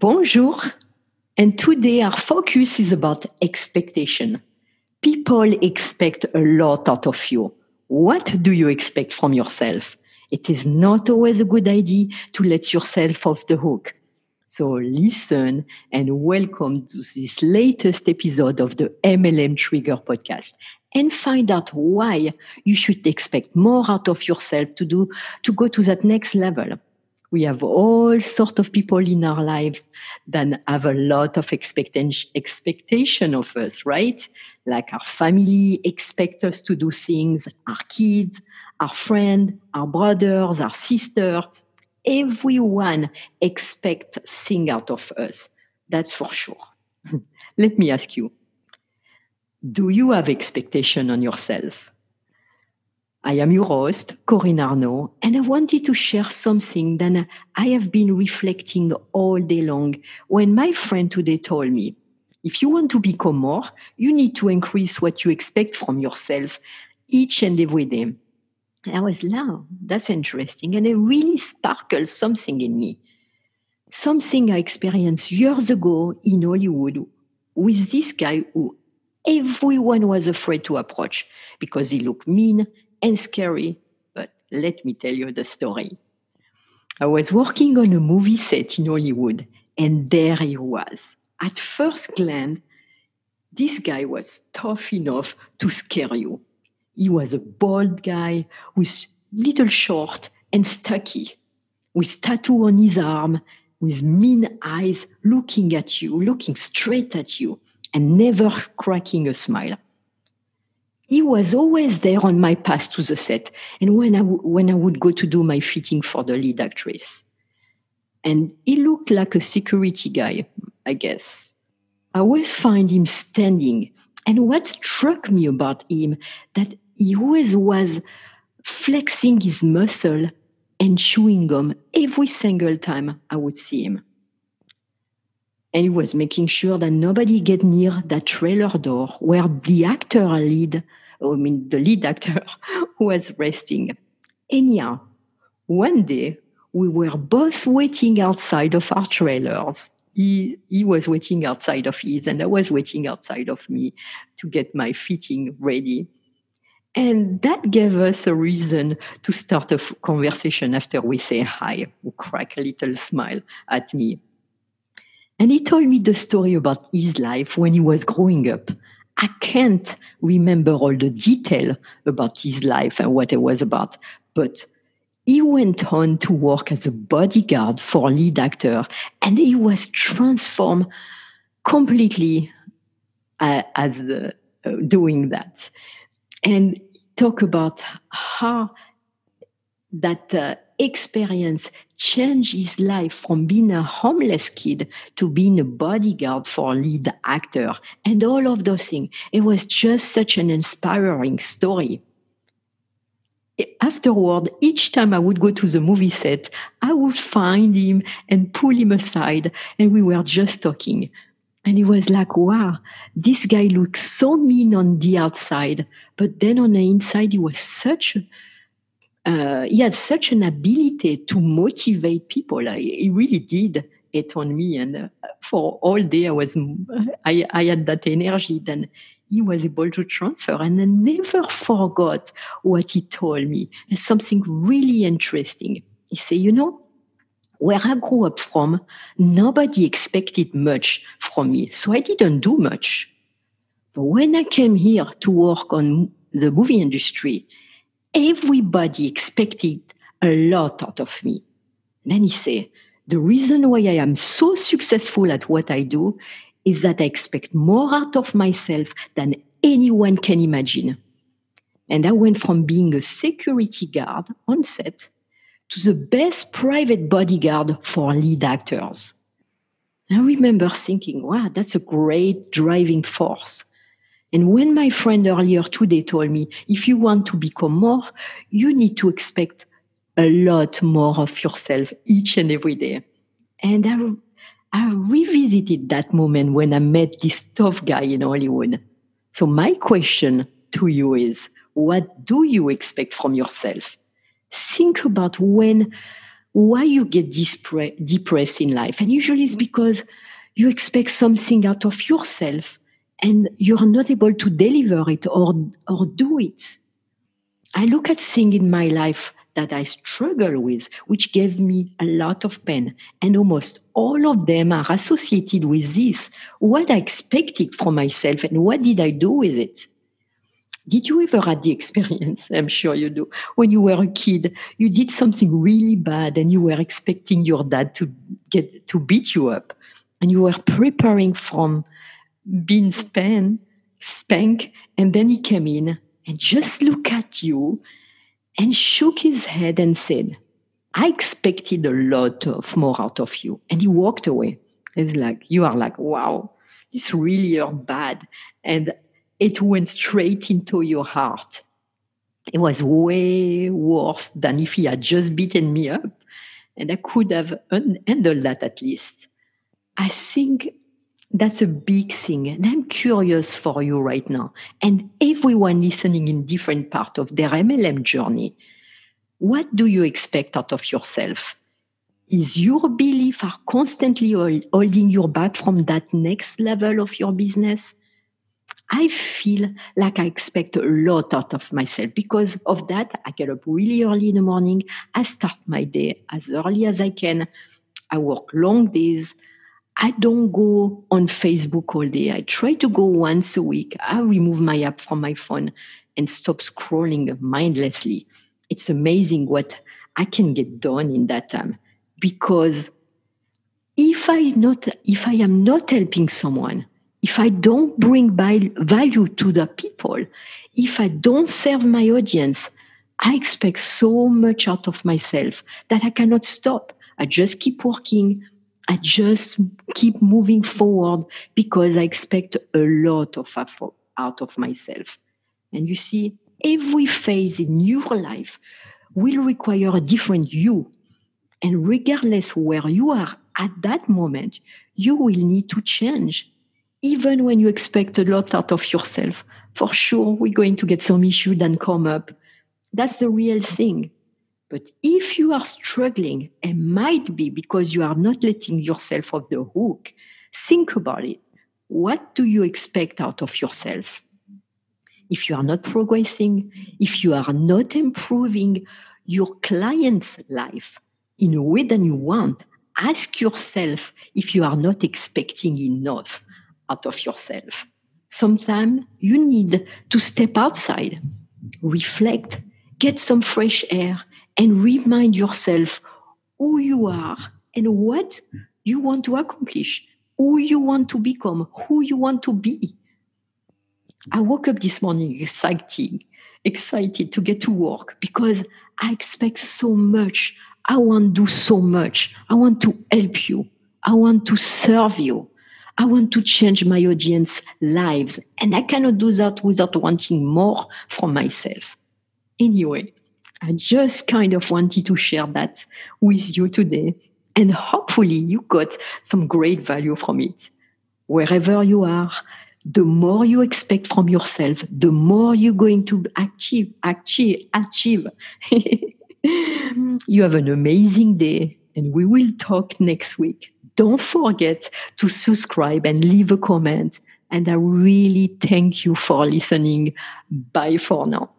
Bonjour. And today our focus is about expectation. People expect a lot out of you. What do you expect from yourself? It is not always a good idea to let yourself off the hook. So listen and welcome to this latest episode of the MLM Trigger podcast and find out why you should expect more out of yourself to do to go to that next level we have all sort of people in our lives that have a lot of expectation of us right? Like our family expect us to do things our kids our friend our brothers our sister. Everyone expect thing out of us that's for sure. Let me ask you do you have expectation on yourself I am your host, Corinne Arnaud, and I wanted to share something that I have been reflecting all day long when my friend today told me, if you want to become more, you need to increase what you expect from yourself each and every day. And I was like, oh, that's interesting. And it really sparkled something in me. Something I experienced years ago in Hollywood with this guy who everyone was afraid to approach because he looked mean, and scary, but let me tell you the story. I was working on a movie set in Hollywood, and there he was. At first glance, this guy was tough enough to scare you. He was a bald guy with little short and stocky, with tattoo on his arm, with mean eyes looking at you, looking straight at you, and never cracking a smile he was always there on my path to the set. And when I, w- when I would go to do my fitting for the lead actress, and he looked like a security guy, I guess. I always find him standing. And what struck me about him that he always was flexing his muscle and chewing gum every single time I would see him. And he was making sure that nobody get near that trailer door where the actor lead I mean, the lead actor was resting. Anyhow, one day we were both waiting outside of our trailers. He, he was waiting outside of his, and I was waiting outside of me to get my fitting ready. And that gave us a reason to start a conversation after we say hi, who crack a little smile at me. And he told me the story about his life when he was growing up I can't remember all the detail about his life and what it was about, but he went on to work as a bodyguard for lead actor and he was transformed completely uh, as the, uh, doing that. And talk about how that uh, experience changed his life from being a homeless kid to being a bodyguard for lead actor and all of those things. It was just such an inspiring story. Afterward, each time I would go to the movie set, I would find him and pull him aside, and we were just talking. And he was like, wow, this guy looks so mean on the outside, but then on the inside, he was such a uh, he had such an ability to motivate people. I, he really did it on me, and uh, for all day I was I, I had that energy. Then he was able to transfer, and I never forgot what he told me. It's something really interesting. He said, "You know." Where I grew up from, nobody expected much from me, so I didn't do much. But when I came here to work on the movie industry, everybody expected a lot out of me. And then he said, the reason why I am so successful at what I do is that I expect more out of myself than anyone can imagine. And I went from being a security guard on set to the best private bodyguard for lead actors. I remember thinking, wow, that's a great driving force. And when my friend earlier today told me, if you want to become more, you need to expect a lot more of yourself each and every day. And I, I revisited that moment when I met this tough guy in Hollywood. So my question to you is, what do you expect from yourself? Think about when why you get depressed in life. And usually it's because you expect something out of yourself and you're not able to deliver it or, or do it. I look at things in my life that I struggle with, which gave me a lot of pain. And almost all of them are associated with this. What I expected from myself and what did I do with it? Did you ever had the experience? I'm sure you do. When you were a kid, you did something really bad and you were expecting your dad to get to beat you up. And you were preparing from being spanked, spank, and then he came in and just looked at you and shook his head and said, I expected a lot of more out of you. And he walked away. It's like, you are like, wow, this really hurt bad. And it went straight into your heart. It was way worse than if he had just beaten me up. And I could have handled that at least. I think that's a big thing. And I'm curious for you right now and everyone listening in different part of their MLM journey. What do you expect out of yourself? Is your belief are constantly holding you back from that next level of your business? I feel like I expect a lot out of myself because of that. I get up really early in the morning. I start my day as early as I can. I work long days. I don't go on Facebook all day. I try to go once a week. I remove my app from my phone and stop scrolling mindlessly. It's amazing what I can get done in that time because if I not if I am not helping someone, if I don't bring value to the people, if I don't serve my audience, I expect so much out of myself that I cannot stop. I just keep working. I just keep moving forward because I expect a lot of effort out of myself. And you see, every phase in your life will require a different you. And regardless where you are at that moment, you will need to change. Even when you expect a lot out of yourself, for sure we're going to get some issues that come up. That's the real thing. But if you are struggling, it might be because you are not letting yourself off the hook. Think about it. What do you expect out of yourself? If you are not progressing, if you are not improving your client's life in a way that you want, ask yourself if you are not expecting enough out of yourself. Sometimes you need to step outside, reflect, get some fresh air, and remind yourself who you are and what you want to accomplish, who you want to become, who you want to be. I woke up this morning excited, excited to get to work because I expect so much. I want to do so much. I want to help you. I want to serve you. I want to change my audience lives. And I cannot do that without wanting more from myself. Anyway, I just kind of wanted to share that with you today. And hopefully you got some great value from it. Wherever you are, the more you expect from yourself, the more you're going to achieve, achieve, achieve. you have an amazing day and we will talk next week. Don't forget to subscribe and leave a comment. And I really thank you for listening. Bye for now.